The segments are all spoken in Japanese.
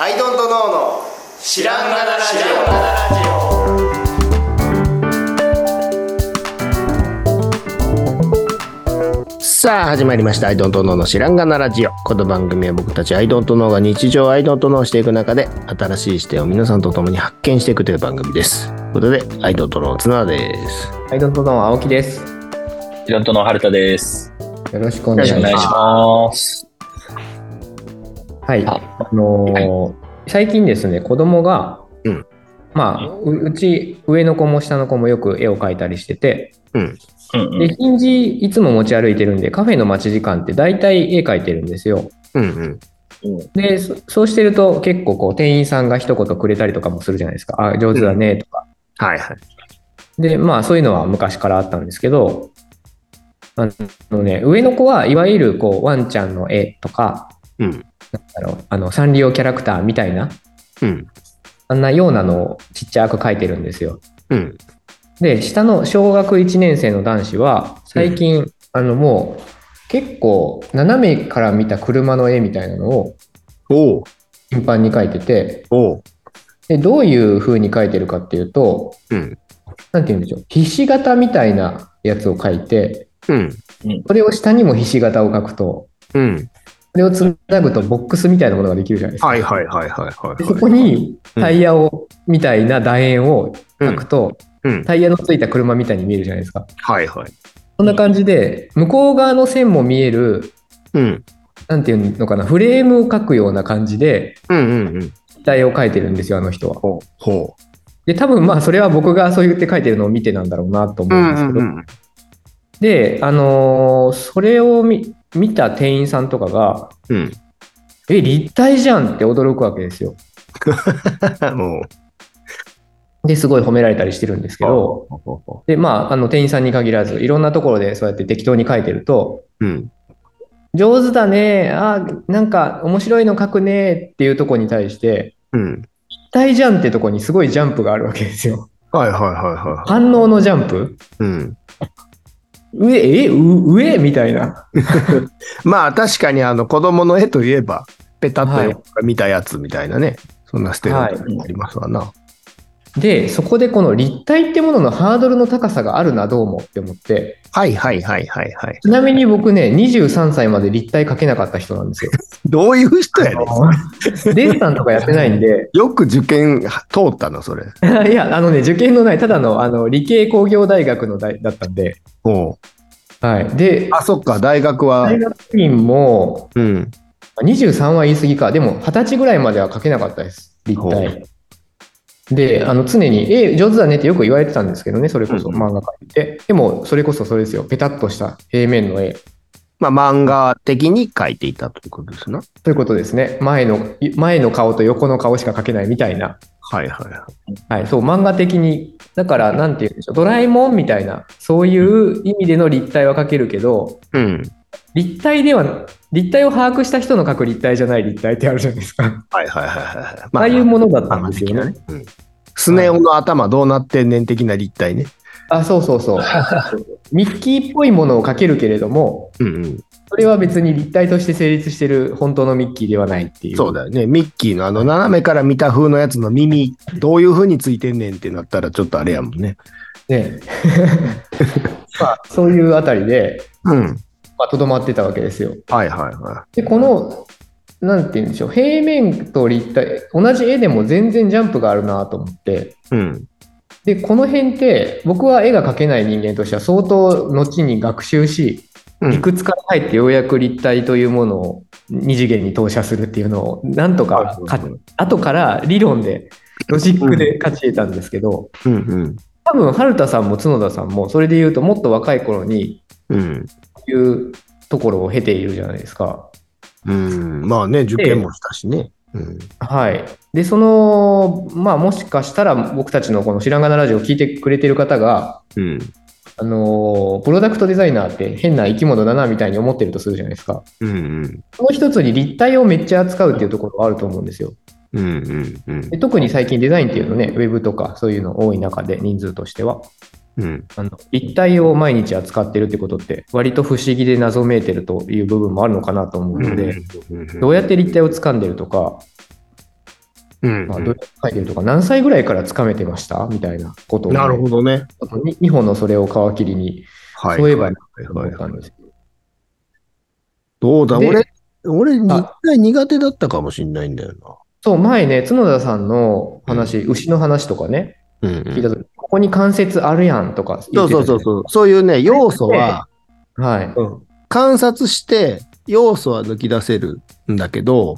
アイドントノーの知らんがなラジさあ始まりました「アイドントノーの知らんがなラジオ」この番組は僕たちアイドントノーが日常アイドントノーしていく中で新しい視点を皆さんと共に発見していくという番組ですということでアイドントノー綱田ですアイドントノー青木です。イドントの春田です。よろしくお願いしお願いします。はい。ああのー最近ですね、子供が、うんまあう、うち上の子も下の子もよく絵を描いたりしてて、うんうんうんで、ヒンジいつも持ち歩いてるんで、カフェの待ち時間って大体絵描いてるんですよ。うんうんで、そそうしてると結構こう店員さんが一言くれたりとかもするじゃないですか。あ、上手だねとか。はいはいで、まあそういうのは昔からあったんですけど、あのね、上の子はいわゆるこうワンちゃんの絵とか、うん。なんだろうあのサンリオキャラクターみたいな、うん。あんなようなのをちっちゃく描いてるんですよ。うん。で、下の小学1年生の男子は、最近、あのもう結構斜めから見た車の絵みたいなのを頻繁に描いてて、でどういう風に描いてるかっていうと、うん。なんて言うんでしょう、ひし形みたいなやつを描いて、うん。それを下にもひし形を描くと、うん。それをつなぐとボックスみたいなものができるじゃないですか。はいはいはいはいはい。でそこにタイヤを、みたいな楕円を描くと、うん。タイヤのついた車みたいに見えるじゃないですか。はいはい。そんな感じで、向こう側の線も見える、うん。なんていうのかな、フレームを描くような感じで、うんうんうん。タイヤを描いてるんですよ、あの人は。ほうほで、多分まあ、それは僕がそう言って描いてるのを見てなんだろうなとう思うんですけど、ん。で、あのーそれを見見た店員さんとかが、うん。え、立体じゃんって驚くわけですよ。もで、すごい褒められたりしてるんですけど、で、まあ、あの店員さんに限らず、いろんなところでそうやって適当に書いてると、ううん。上手だね、あ、なんか面白いの書くねっていうところに対して、うん。立体じゃんってとこにすごいジャンプがあるわけですよ。はいはいはいは反応のジャンプ？いうん上、え、う上みたいな。まあ確かにあの子供の絵といえばペタッはいと見たやつみたいなね、そんなステレオタイプありますわな。で、そこでこの立体ってもののハードルの高さがあるな、どうもって思って、はいはいはいはいはい。ちなみに僕ね、23歳まで立体描けなかった人なんですよ。どういう人やねん。デッサンとかやってないんで、よく受験通ったのそれ。いや、あのね、受験のない、ただのあの理系工業大学の大だったんで、おうはい。で、あそっか大学は大。学院も、うん23は言い過ぎか、でも20歳ぐらいまでは描けなかったです、立ほ体。で、あの常に、え、上手だねってよく言われてたんですけどね、それこそうん漫画描いて。でも、それこそそれですよ、ペタッとした平面の絵。まあ漫画的に描いていたということですな。ということですね。前の、前の顔と横の顔しか描けないみたいな。はいはいはい。はい、そう、漫画的に。だから、なんて言うんでしょう、ドラえもんみたいな、そういう意味での立体は描けるけど、うん。立体では、立体を把握した人の描く立体じゃない立体ってあるじゃないですか。はいはいはいはい。ああいうものだったんですよねね。。うん。スネ夫の頭どうなってんねん的な立体ね。あ、そうそうそう。ミッキーっぽいものを描けるけれども、うんうん。それは別に立体として成立してる本当のミッキーではないっていう。そうだよね。ミッキーのあの斜めから見た風のやつの耳、どういう風についてんねんってなったらちょっとあれやもんね。ね。まあ、そういうあたりで、うん。まあ、とどまってたわけですよ。はいはいはで、この、なんて言うんでしょう、平面と立体、同じ絵でも全然ジャンプがあるなと思って、い。うん。で、この辺って、僕は絵が描けない人間としては相当後に学習し、うん理屈から入ってようやく立体というものを二次元に投射するっていうのを、なんとかか、後から理論で、ロジックで勝ち得たんですけど、うんうん。多分、春田さんも角田さんも、それで言うともっと若い頃に、うん。いうところを経ているじゃないですか。うん。まあね、受験もしたしね。うん。はい。で、その、まあ、もしかしたら僕たちのこの知らんがなラジオを聞いてくれてる方が、うん。あのープロダクトデザイナーって変な生き物だなみたいに思ってるとするじゃないですか。うんうん。その一つに立体をめっちゃ扱うっていうところがあると思うんですよ。うんうんうんで特に最近デザインっていうのね、ウェブとかそういうの多い中で人数としては。うん。あの立体を毎日扱ってるってことって割と不思議で謎めいてるという部分もあるのかなと思うので、どうやって立体を掴んでるとか、うんまあ、どうやって書いてるとか、何歳ぐらいからつかめてましたみたいなことをね、なるほどね。あとに2本のそれを皮切りに、はい。そういえばはい思はいったんですけどどうだ？で俺、俺、苦手だったかもしんないんだよそう、前ね、角田さんの話、牛の話とかね、な。うん、うん。聞いたとき、ここに関節あるやんとか言そうそうそうそう。そういうね、要素は、はい。うん観察して、要素は抜き出せるんだけど、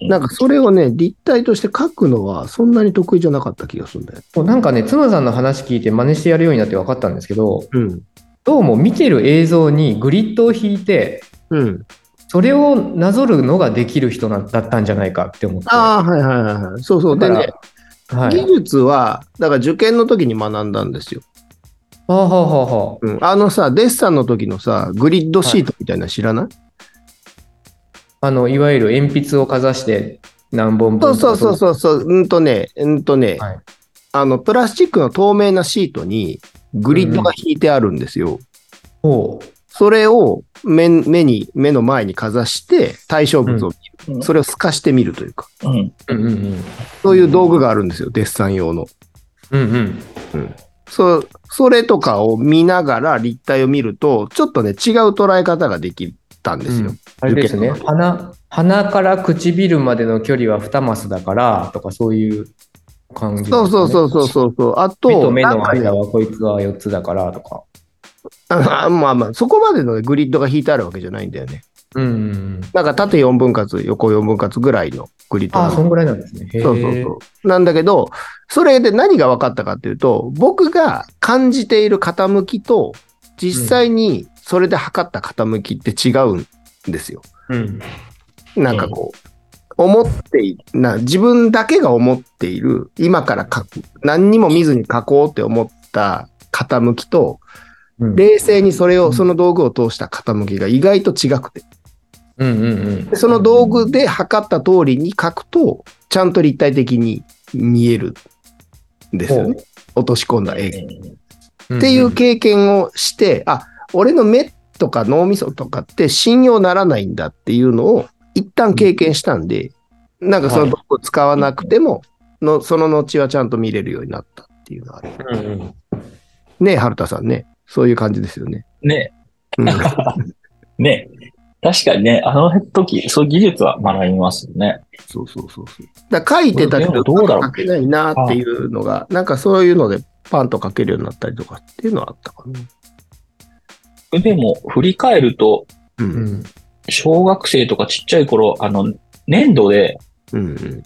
なんかそれをね、立体として書くのはそんなに得意じゃなかった気がするんだよ。なんかね、角田さんの話聞いて真似してやるようになって分かったんですけど、うん。どうも見てる映像にグリッドを引いて、うん。それをなぞるのができる人なだったんじゃないかって思って。ああ、はいはいはいはい。そうそう。でだからね、技はい。術は、だから受験の時に学んだんですよ。はあ、はあはあはあ、うん。あのさ、デッサンの時のさ、グリッドシートみたいなの知らない、あの、いわゆる鉛筆をかざして何本分そうそうそうそうそう。うんとね、うんとね、はいあの、プラスチックの透明なシートにグリッドが引いてあるんですよ。ほう。それを目目に、目の前にかざして対象物を見る、うんそれを透かしてみるというか、うん。うんうんうん。そういう道具があるんですよ、デッサン用の。うんうん。そそれとかを見ながら立体を見ると、ちょっとね、違う捉え方ができたんですよ。うんあれですね鼻。鼻から唇までの距離は2マスだからとかそういう感じ、そうそうそうそうそうそう。あと、目と目の間はこいつは4つだからとか。あまあまあ、そこまでのグリッドが引いてあるわけじゃないんだよね。うん。なんか縦4分割、横4分割ぐらいのグリッドああ、そんぐらいなんですね。そうそうそう。なんだけど、それで何が分かったかっていうと、僕が感じている傾きと、実際にそれで測った傾きって違うんですよ。うん。なんかこう、思っていな、自分だけが思っている、今から書く、何にも見ずに書こうって思った傾きと、うん冷静にそれを、うんその道具を通した傾きが意外と違くて、うんうんうんでその道具で測った通りに書くと、ちゃんと立体的に見えるんですよね。落とし込んだ絵が。うん。っていう経験をして、あ、俺の目とか脳みそとかって信用ならないんだっていうのを一旦経験したんで、なんかその道具を使わなくても、のその後はちゃんと見れるようになったっていうのはある。うんうんねえ、春田さんね。そういう感じですよね。ねうん、ね確かにね、あの時、そういう技術は学びますよね。そうそうそうそう。だ書いてたけど、どうだろう書けないなっていうのが、なんかそういうのでパンと書けるようになったりとかっていうのはあったかな。でも、振り返ると、う。うんん。小学生とかちっちゃい頃、あの、粘土で、うんうん。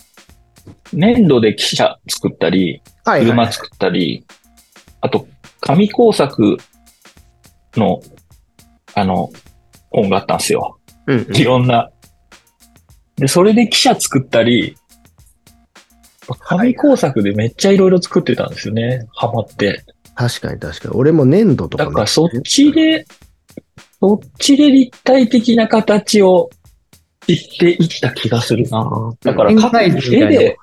粘土で汽車作ったり、はい、はい。車作ったり、あと、紙工作の、あの、本があったんですよ。うんうんいろんな。で、それで汽車作ったり、紙工作でめっちゃいろいろ作ってたんですよね。ハマって。確かに確かに。俺も粘土とかねだからそっちで、そっちで立体的な形を知っていった気がするな。だから絵で、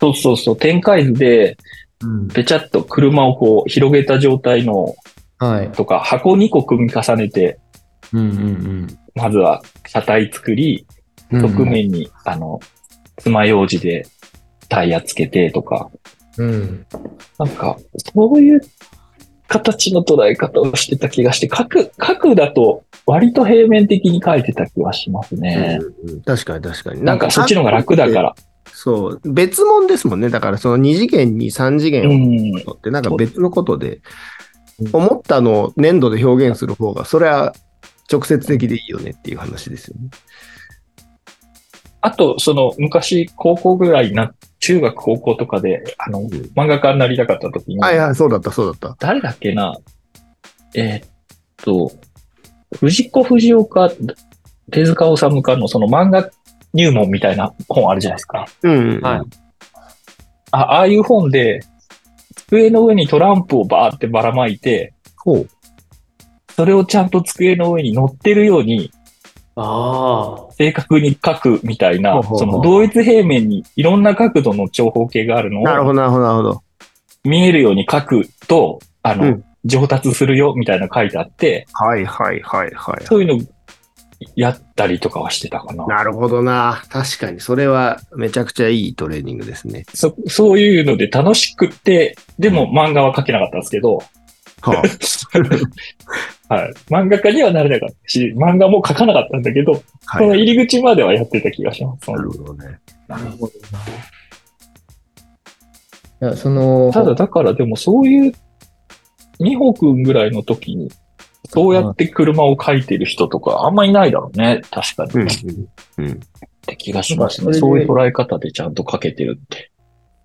そうそうそう、展開図で、うん。ぺちゃっと車をこう広げた状態のはい。とか、箱2個組み重ねて、うんうんまずは車体作り、うん。側面に、あの、爪楊枝でタイヤつけてとか、うん。なんか、そういう形の捉え方をしてた気がして、角、角だと割と平面的に描いてた気はしますね。うんうん確かに確かに。なんかそっちの方が楽だから。そう。別物ですもんね。だからその2次元に3次う元ん。をってなんか別のことで、思ったのを粘土で表現する方が、それは直接的でいいよねっていう話ですよね。あと、その、昔、高校ぐらいな、中学高校とかで、あの、漫画家になりたかった時に、はいはい、そうだった、そうだった。誰だっけな？えーっと、藤子不二雄か、手塚治虫かのその漫画入門みたいな本あるじゃないですか。うん、あああいう本で、机の上にトランプをバーってばらまいて、ほう。それをちゃんと机の上に乗ってるようにああ。正確に書くみたいなほうほうほ、うその同一平面にいろんな角度の長方形があるのをなるほど、なるほど、なるほど。見えるように書くと、あの、うん上達するよみたいなの書いてあって、はいはいはいはい。そういうのやったりとかはしてたかな。なるほどな。確かに、それはめちゃくちゃいいトレーニングですね。そそういうので楽しくって、でも漫画は描けなかったんですけど、は はい。漫画家にはなれなかったし、漫画も描かなかったんだけど、あ、その入り口まではやってた気がします。なるほどね。なるほどな。いや、その、ただ、だからでもそういう、美穂くんぐらいの時に、そうやって車を描いてる人とかあんまいないだろうね。確かに。うんっ。うん。て気がしますね。そういう捉え方でちゃんと描けてるって。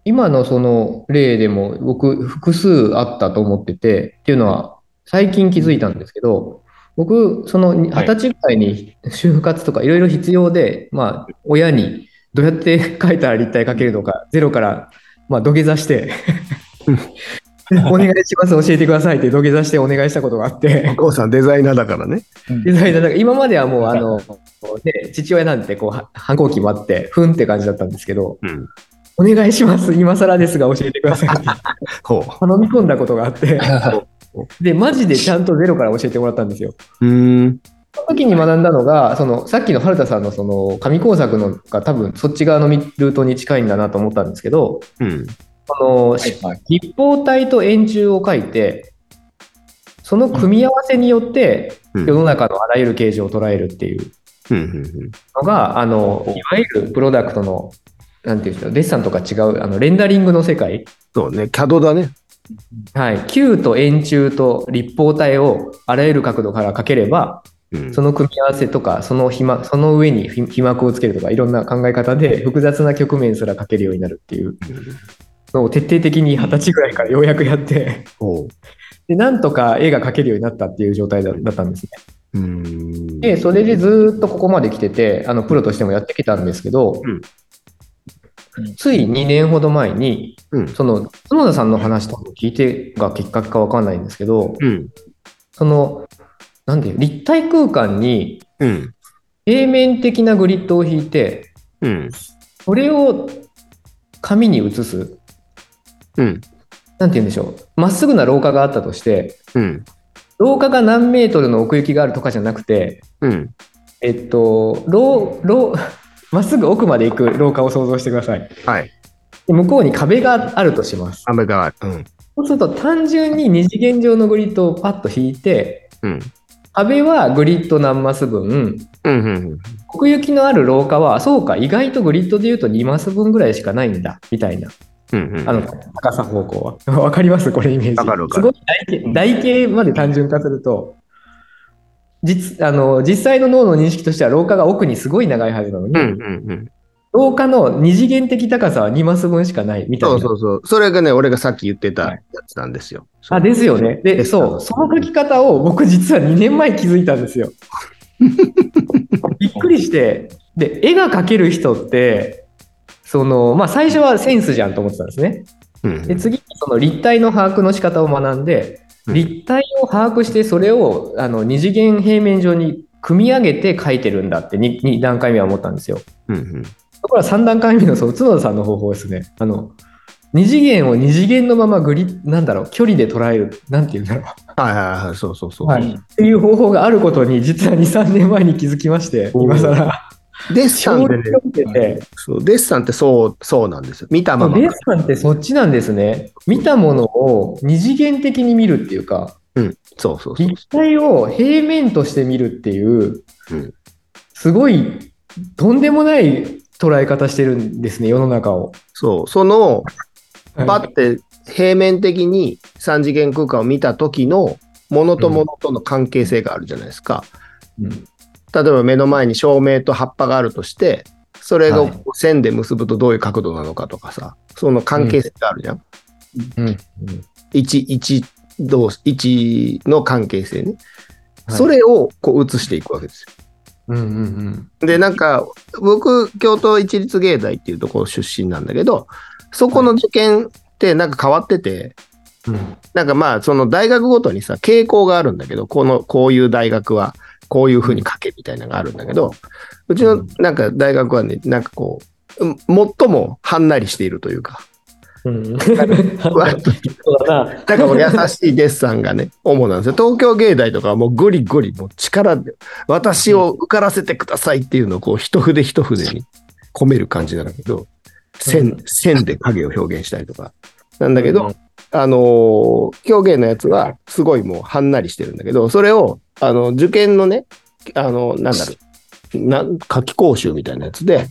今のその例でも僕複数あったと思ってて、っていうのは最近気づいたんですけど、僕、その二十歳ぐらいに就活とかいろいろ必要で、まあ、親にどうやって書いたら立体描けるのか、ゼロから、まあ、土下座して、お願いします、教えてくださいって土下座してお願いしたことがあってお、父さんデザイナーだからね。デザイナーだから今まではもう、あの、ね、父親なんてこうは反抗期もあって、ふんって感じだったんですけど、うん。お願いします、今更ですが教えてくださいって ほ頼み込んだことがあって、で、マジでちゃんとゼロから教えてもらったんですよ。う。ん。その時に学んだのが、そのさっきの春田さんのその紙工作のが多分そっち側のルートに近いんだなと思ったんですけど、うん。このはいはい立方体と円柱を書いて、その組み合わせによってうん世の中のあらゆる形状を捉えるっていう。のが、あの、いわゆるプロダクトの、なんていうんですか、デッサンとか違う、あの、レンダリングの世界。そうね。CAD だね。はい。球と円柱と立方体をあらゆる角度から描ければ、うん。その組み合わせとか、そのひまその上にひ被膜をつけるとか、いろんな考え方で複雑な局面すら描けるようになるっていうのを徹底的に二十歳ぐらいからようやくやって、ほ で、なんとか絵が描けるようになったっていう状態だだったんですね。で、それでずーっとここまで来てて、あの、プロとしてもやってきたんですけど、うんつい2年ほど前に、うん。その、角田さんの話とかも聞いてがきっかけかわかんないんですけど、うん。その、なんで、立体空間にうん。平面的なグリッドを引いて、うん。それを紙に写す。うん。なんて言うんでしょう。まっすぐな廊下があったとして、うん。廊下が何メートルの奥行きがあるとかじゃなくて、うん。えっと、廊、廊、まっすぐ奥まで行く廊下を想像してください。はい。で向こうに壁があるとします。雨がある。うん。そうすると単純に二次元上のグリッドをパッと引いて、うん。壁はグリッド何マス分、うん。うん。奥行きのある廊下は、そうか、意外とグリッドで言うと2マス分ぐらいしかないんだ、みたいな。うん。うん。あの、高さ方向は。わかります？これイメージ。わかるすごい台形台形まで単純化すると、実あの実際の脳の認識としては廊下が奥にすごい長いはずなのに、うん。うん。うん。廊下の二次元的高さは2マス分しかないみたいな。そうそうそう。それがね、俺がさっき言ってたやつなんですよ。あ、ですよね。で、そう、その書き方を僕実は2年前気づいたんですよ。びっくりして、で、絵が描ける人って、その、まあ最初はセンスじゃんと思ってたんですね。うん。で、次にその立体の把握の仕方を学んで、うん立体を把握して、それをあの二次元平面上に組み上げて描いてるんだって 2, 2段階目は思ったんですよ。うん。うん。ところが3段階目のその角田さんの方法ですね。あの、二次元を二次元のままグリなんだろう、距離で捉える、なんて言うんだろう。はいはいはい。そうそうそう。はいっていう方法があることに、実は2、3年前に気づきまして、今更、デッサン衝ってねそう、デッサンってそう、そうなんですよ。見たまま。デッサンってそっちなんですね。見たものを二次元的に見るっていうか、うん。そうそうそう。立体を平面として見るっていううん、すごいとんでもない捉え方してるんですね、世の中を。そう。その、はいパって平面的に三次元空間を見た時のものとものとの関係性があるじゃないですか。うん例えば目の前に照明と葉っぱがあるとして、それがはい。こう線で結ぶとどういう角度なのかとかさ、その関係性があるじゃん？うん。一一同士、一の関係性ね。はい。それをこう映していくわけですよ。うんうんで、なんか、僕、京都一律芸大っていうところ出身なんだけど、そこの受験ってなんか変わってて、うん。なんかまあ、その大学ごとにさ、傾向があるんだけど、この、こういう大学は、こういうふうに書けみたいなのがあるんだけど、うちのなんか大学はね、なんかこう、うん最もはんなりしているというか、うん。な。だからもう優しいデッサンがね、主なんですよ。東京芸大とかはもうゴリゴリ、もう力で、私を受からせてくださいっていうのをこう一筆一筆に込める感じなんだけど、う線ん、線で影を表現したりとか。なんだけど、うんあのー狂言のやつはすごいもうはんなりしてるんだけど、それを、あの、受験のね、あの、なんだろう、な夏季講習みたいなやつで、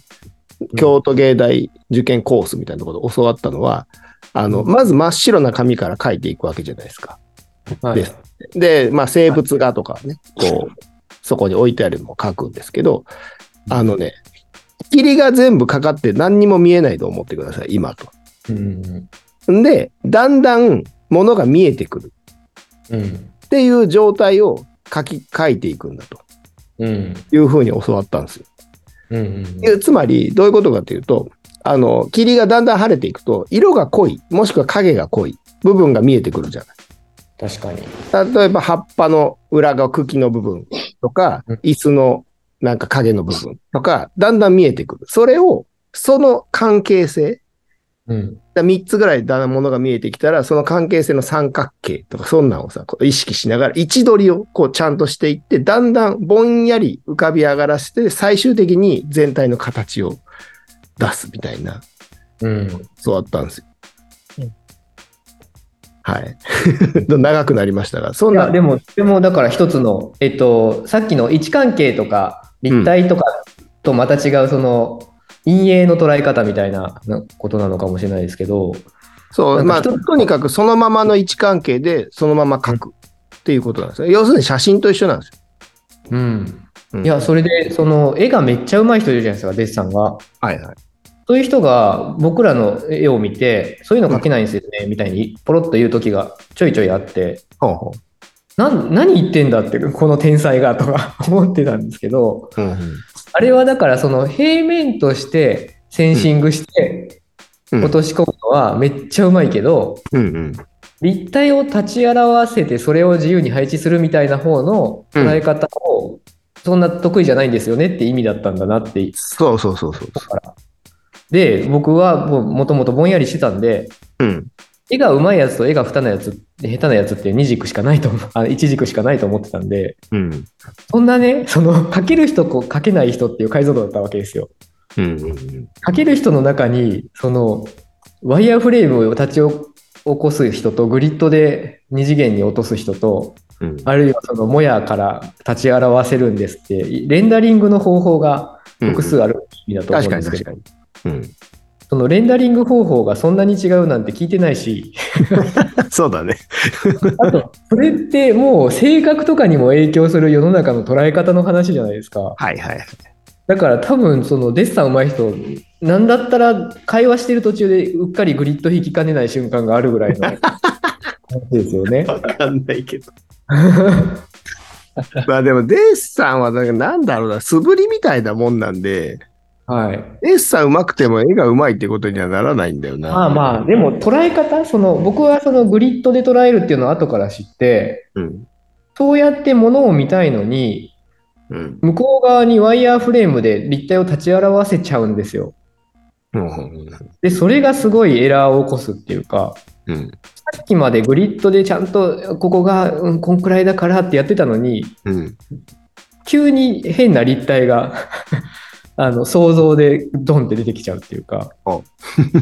京都芸大受験コースみたいなところで教わったのは、あの、まず真っ白な紙から書いていくわけじゃないですか。はいですで、まあ、生物画とかね、こう、そこに置いてあるのも書くんですけど、あのね、霧が全部かかって何にも見えないと思ってください、今と。うん。んで、だんだん物が見えてくるうん。っていう状態を書き、書いていくんだとうん。いうふうに教わったんですよ。つまり、どういうことかというと、あの、霧がだんだん晴れていくと、色が濃い、もしくは影が濃い部分が見えてくるじゃない。確かに。例えば葉っぱの裏側、茎の部分とかうん、椅子のなんか影の部分とか、だんだん見えてくる。それを、その関係性、うん。3つぐらいだんだんものが見えてきたら、その関係性の三角形とか、そんなんをさ、意識しながら、位置取りをこうちゃんとしていって、だんだんぼんやり浮かび上がらせて、最終的に全体の形を出すみたいな、うん。教わったんですよ。うんはい。長くなりましたが、そんいや、な、でも、でもだから一つの、えっと、さっきの位置関係とか立体とかとまた違う、その、陰影の捉え方みたいなことなのかもしれないですけど、そう、まあ、とにかくそのままの位置関係で、そのまま描くっていうことなんですよ。要するに写真と一緒なんですよ。うん。うんいや、それで、その、絵がめっちゃ上手い人いるじゃないですか、デッサンが。はいはい。そういう人が僕らの絵を見て、そういうの描けないんですよね、みたいにポロッと言う時がちょいちょいあって、ほうほなん何言ってんだって、この天才がとか思ってたんですけど、う。うんうんあれはだからその平面としてセンシングしてうん落とし込むのはめっちゃうまいけど、うんうん。立体を立ち表せてそれを自由に配置するみたいな方の捉え方をそんな得意じゃないんですよねって意味だったんだなってそうそうそうそう。で僕はもともとぼんやりしてたんでうん。絵が上手いやつと絵が下手なやつ下手なやつって2軸しかないと思う あ1軸しかないと思ってたんでうん。そんなねその描ける人と描けない人っていう解像度だったわけですようんうん描ける人の中にそのワイヤーフレームを立ち起こす人とグリッドで二次元に落とす人とうん。あるいはそのもやから立ち表せるんですってレンダリングの方法が複数ある意味だと思確うんですけど、かに確かに。うん。そのレンダリング方法がそんなに違うなんて聞いてないし そうだね。あとそれってもう性格とかにも影響する世の中の捉え方の話じゃないですかはいはい。だから多分そのデッサン上手い人なんだったら会話してる途中でうっかりグリッド引きかねない瞬間があるぐらいの 話ですよね。わかんないけど。まあでも、デッサンはなんかなんだろうな、素振りみたいなもんなんで、はい。デッサン上手くても絵が上手いってことにはならないんだよな。まあまあ、でも捉え方、その僕はそのグリッドで捉えるっていうのを後から知って、うん。そうやってものを見たいのに、うん。向こう側にワイヤーフレームで立体を立ち表せちゃうんですよ。うん。で、それがすごいエラーを起こすっていうか、うん。さっきまでグリッドでちゃんとここが、うん、こんくらいだからってやってたのに、うん。急に変な立体があの想像でドンって出てきちゃうっていうかあ、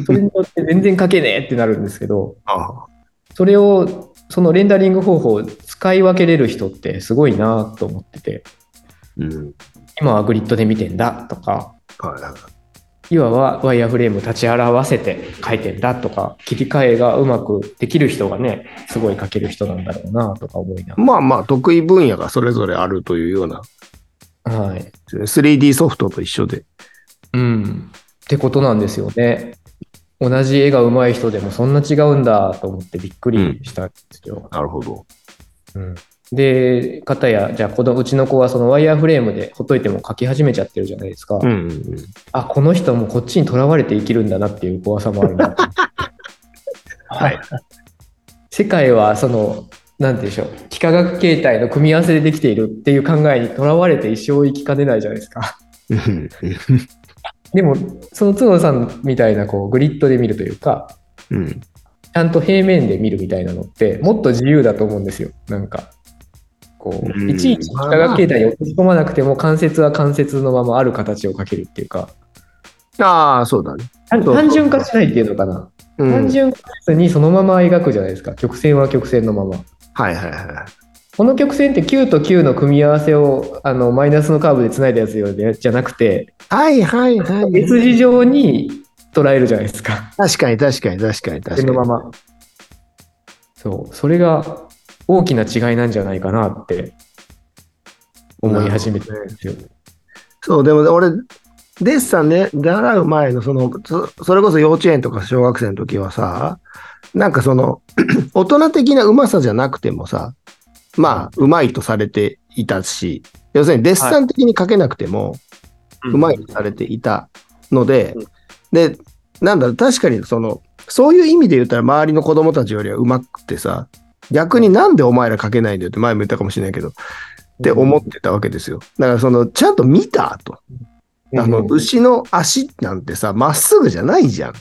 それによって全然描けねえってなるんですけど。それを、そのレンダリング方法を使い分けれる人ってすごいなと思ってて、うん。今はグリッドで見てんだとか、はいはい。今はワイヤーフレーム立ち表せて描いてんだとか、切り替えがうまくできる人がね、すごい描ける人なんだろうなとか思いながまあまあ、得意分野がそれぞれあるというような、ら。はい。3D ソフトと一緒で。うん。ってことなんですよね。同じ絵が上手い人でもそんな違うんだと思ってびっくりしたんですよ。なるほど。うんで、かたや、じゃあ子供、うちの子はそのワイヤーフレームでほっといても描き始めちゃってるじゃないですか。うんうんうん。あ、この人もこっちにとらわれて生きるんだなっていう怖さもあるな。はい。世界はその、なんて言うんでしょう、幾何学形態の組み合わせでできているっていう考えにとらわれて一生生きかねないじゃないですか。うんでも、その角田さんみたいなこうグリッドで見るというか、うん。ちゃんと平面で見るみたいなのって、もっと自由だと思うんですよ。なんか、こうう、いちいち幾何学形態に落とし込まなくても、関節は関節のままある形を描けるっていうか、ああ、そうだね。単純化しないっていうのかな。うん。単純化せずにそのまま描くじゃないですか。曲線は曲線のまま。はいはいはい。この曲線って9と9の組み合わせをあのマイナスのカーブでつないだやつでじゃなくて、はいはいはい。S 字状に捉えるじゃないですか。確かに確かに確かに確かに。線のまま。そう、それが大きな違いなんじゃないかなって思い始めてるんですよ。そう、でも俺、デッサンね、習う前の、その、そそれこそ幼稚園とか小学生の時はさ、なんかその、大人的なうまさじゃなくてもさ、まあ、うまいとされていたし、要するにデッサン的に書けなくても、うまいとされていたので、で、なんだろう、確かにその、そういう意味で言ったら周りの子供たちよりはうまくてさ、逆になんでお前ら書けないんだよって前も言ったかもしれないけど、って思ってたわけですよ。だからその、ちゃんと見たと。あの、牛の足なんてさ、まっすぐじゃないじゃん。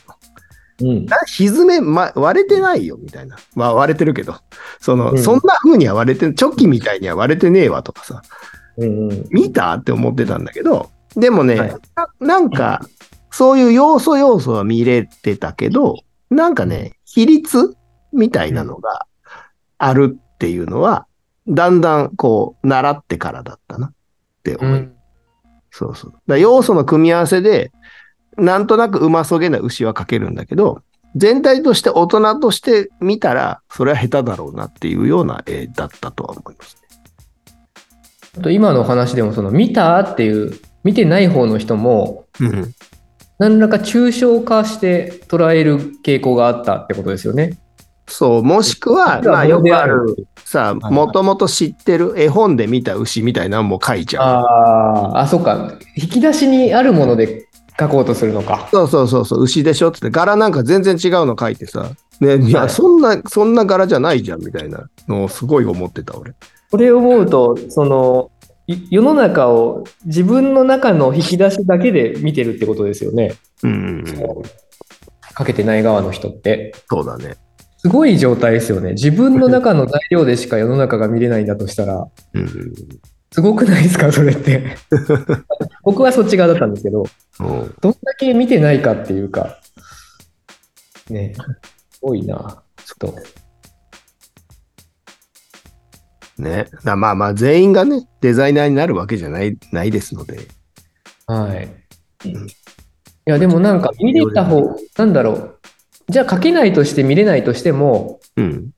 うん。な歪め、ま、割れてないよ、みたいな。まあ割れてるけど。その、うん。そんな風には割れて、チョキみたいには割れてねえわとかさ、うんうん。見た？って思ってたんだけど、でもね、はい。ななんか、そういう要素要素は見れてたけど、なんかね、比率みたいなのがあるっていうのは、だんだんこう、習ってからだったなって思いうん。そうそう。だ要素の組み合わせで、なんとなくうまそげな牛は描けるんだけど、全体として大人として見たら、それは下手だろうなっていうような絵だったとは思いますあと今の話でもその見たっていう見てない方の人もね。何らか抽象化して捉える傾向があったってことですよね。そう、もしくは、まあよくあモる、さ、はいもともと知ってる絵本で見た牛みたいなのも描いちゃう。あーあ、そっか。引き出しにあるもので書こうとするのか。そうそうそうそう、牛でしょっつって、柄なんか全然違うの描いてさ、ね、いや、はいそんな、そんな柄じゃないじゃんみたいなのをすごい思ってた、俺。これを思うと、その、い世の中を自分の中の引き出しだけで見てるってことですよね。うん、かけてない側の人って。そうだね。すごい状態ですよね。自分の中の材料でしか世の中が見れないんだとしたら、うん。すごくないですか、それって。僕はそっち側だったんですけど、うんどんだけ見てないかっていうか、ね、多いな、ちょっと。ね。だまあまあ、全員がね、デザイナーになるわけじゃない、ないですので。はい。いうんや、でもなんか見れた方、なんだろう。じゃあ書けないとして見れないとしても、うん。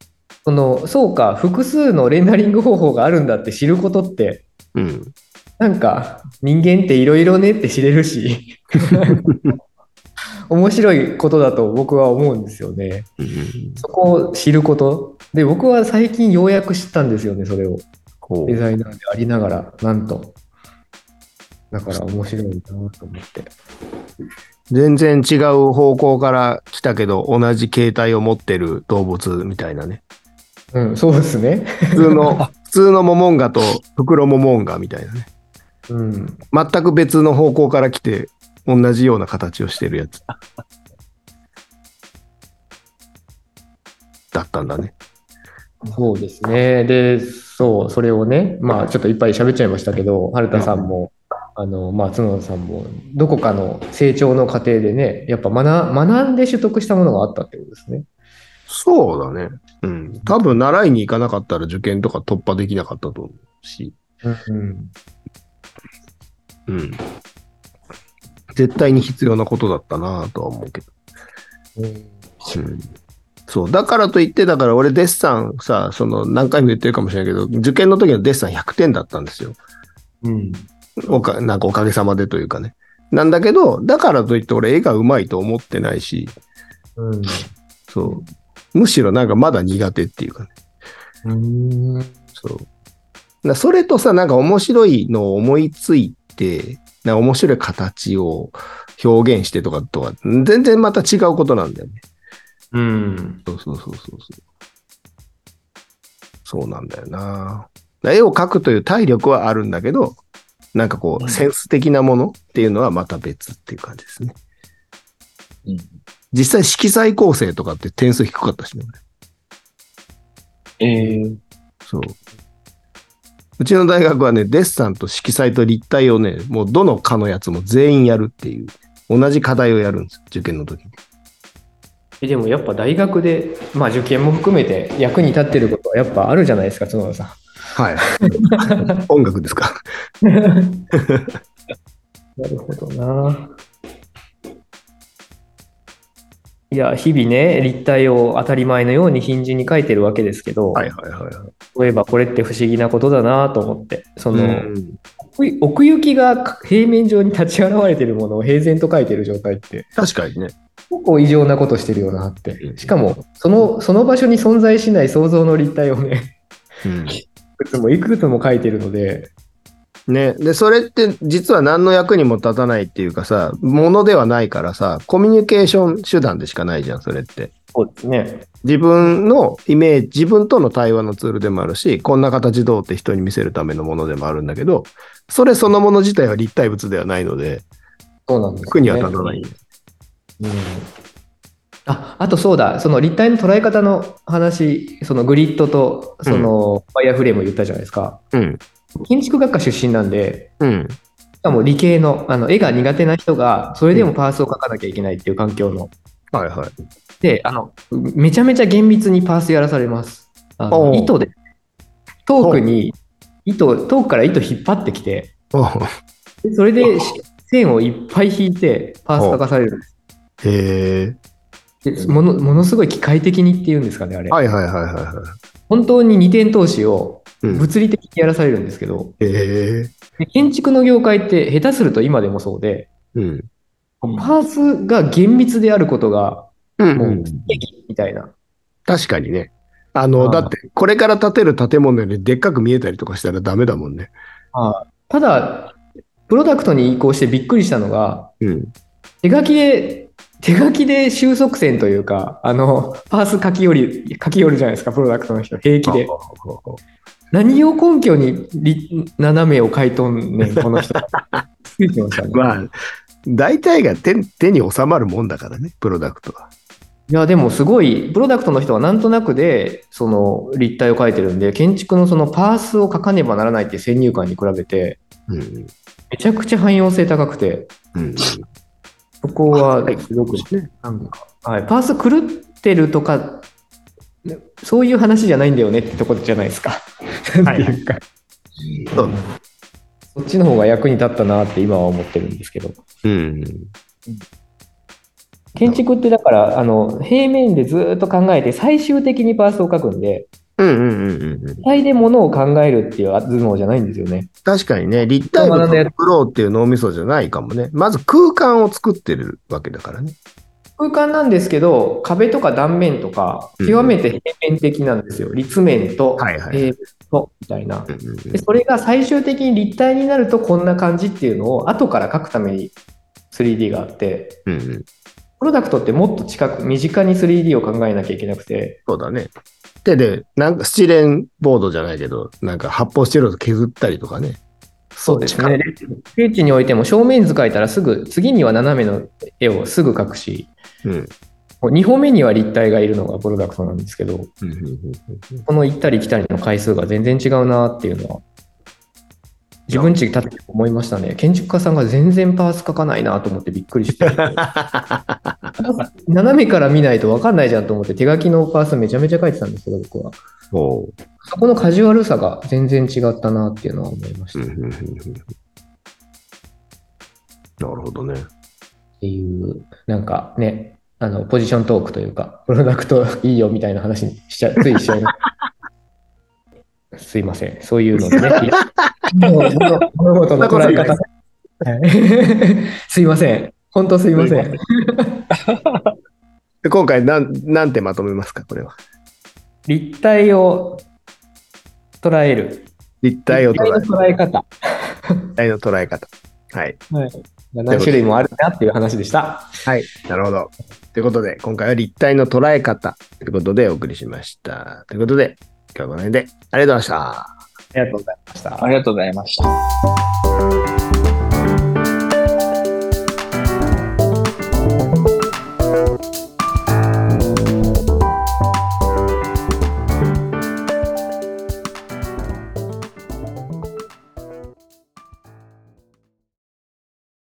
その、そうか、複数のレンダリング方法があるんだって知ることって、うん。なんか人間っていろいろねって知れるし、面白いことだと僕は思うんですよね。うん。そこを知ること。で、僕は最近ようやく知ったんですよね、それを。こデザイナーでありながら、なんと。だから面白いなと思って。全然違う方向から来たけど、同じ形態を持ってる動物みたいなね。うん、そうですね。普通の、普通のモモンガと袋モモンガみたいなね。うん。全く別の方向から来て、同じような形をしてるやつ。だったんだね。そうですね。で、そう、それをね、まあちょっといっぱい喋っちゃいましたけど、春田さんも、あの、まあ角田さんも、どこかの成長の過程でね、やっぱ学学んで取得したものがあったってことですね。そうだね。うん。多分習いに行かなかったら受験とか突破できなかったと思うし。うん。うん。絶対に必要なことだったなとは思うけど。うん。そう。だからといって、だから俺デッサンさ、その何回も言ってるかもしれないけど、受験の時のデッサン100点だったんですよ。うん。おか、なんかおかげさまでというかね。なんだけど、だからといって俺絵が上手いと思ってないし、うん。そう。むしろなんかまだ苦手っていうかね。うん。そう。なそれとさ、なんか面白いのを思いついて、な面白い形を表現してとかとは、全然また違うことなんだよね。うん。そうそうそうそうそう。そうなんだよな。絵を描くという体力はあるんだけど、なんかこう、センス的なものっていうのはまた別っていう感じですね。うん実際色彩構成とかって点数低かったしね。えー、そう。うちの大学はね、デッサンと色彩と立体をね、もうどの科のやつも全員やるっていう、同じ課題をやるんです、受験の時に。えでもやっぱ大学で、まあ受験も含めて役に立ってることはやっぱあるじゃないですか、角田さん。はい。音楽ですか？なるほどな。いや、日々ね、立体を当たり前のように頻繁に書いてるわけですけど、はいはいはいはい。そういえばこれって不思議なことだなと思って、その、うん奥奥行きが平面上に立ち現れてるものを平然と書いてる状態って、確かにね。結構異常なことしてるよなってう。んしかも、その、その場所に存在しない想像の立体をね、うん いくつもいくつも書いてるので、ね。で、それって実は何の役にも立たないっていうかさ、ものではないからさ、コミュニケーション手段でしかないじゃん、それって。そうですね。自分のイメージ、自分との対話のツールでもあるし、こんな形どうって人に見せるためのものでもあるんだけど、それそのもの自体は立体物ではないので、そうなんです、ね。役には立たない。うんああとそうだ、その立体の捉え方の話、そのグリッドとそのワイヤーフレームを言ったじゃないですか。うん。建築学科出身なんで、うん。しかも理系のあの絵が苦手な人が、それでもパースを描かなきゃいけないっていう環境の。はいはい。で、あのめちゃめちゃ厳密にパースやらされます。あ糸で、遠くに糸、遠くから糸引っ張ってきて、それで線をいっぱい引いてパース描かされるんです。へでものものすごい機械的にっていうんですかね、あれ。え。はいはいはいはいは本当に二点投資をい。うん、物理的にやらされるんですけど、へえ。で建築の業界って下手すると今でもそうで、うん。パースが厳密であることがうんう、もうみたいな。確かにね。あの、だって、これから建てる建物よりでっかく見えたりとかしたらダメだもんね。ただ、プロダクトに移行してびっくりしたのが、うん。手書きで、手書きで収束線というか、あの、パース書き寄り、書き寄るじゃないですか、プロダクトの人、平気で。何を根拠にり斜めを書いとんねん、この人。ついてましたね。まあ、大体が手手に収まるもんだからね、プロダクトは。いや、でもすごい、プロダクトの人はなんとなくで、その立体を描いてるんで、建築のそのパースを書かねばならないっていう先入観に比べて、うん。めちゃくちゃ汎用性高くて、うん。そこははいすごく、なんか、はい、パース狂ってるとか、そういう話じゃないんだよねってとこじゃないですか。なんていうか、そうそっちの方が役に立ったなって今は思ってるんですけど。うん。建築ってだから、あの、平面でずっと考えて最終的にパースを書くんで、うんうんうんうんうん。立体で物を考えるっていう頭脳じゃないんですよね。確かにね、立体物を作ろうっていう脳みそじゃないかもね。まず空間を作ってるわけだからね。空間なんですけど、壁とか断面とか、うん極めて平面的なんですよ。立面と平面と、みたいな。それが最終的に立体になるとこんな感じっていうのを後から書くために 3D があって、うんうん。プロダクトってもっと近く、身近に 3D を考えなきゃいけなくて、そうだね。手で、なんかスチレンボードじゃないけど、なんか発泡スチロール削ったりとかね。そうですね。スケッチにおいても正面図描いたらすぐ、次には斜めの絵をすぐ描くし、うん。もう2歩目には立体がいるのがプロダクトなんですけど、この行ったり来たりの回数が全然違うなっていうのは、自分ち立って思いましたね。建築家さんが全然パース書かないなと思ってびっくりして。斜めから見ないと分かんないじゃんと思って手書きのパースめちゃめちゃ書いてたんですけど、僕は。そこのカジュアルさが全然違ったなっていうのは思いました。なるほどね。ていう、なんかね、あの、ポジショントークというか、プロダクトいいよみたいな話にしちゃ、ついしちゃいます。すいません。そういうのでね。物物事の捉え方。はい すいません。本当すいません。で今回なん、なんてまとめますか、これは。立体を捉える。立体を捉え立体の捉え方。立体の捉え方。はい。何種類もあるなっていう話でした。はい。なるほど。ということで、今回は立体の捉え方ということでお送りしました。ということで、今日はこの辺でありがとうございました。ありがとうございました。ありがとうございました。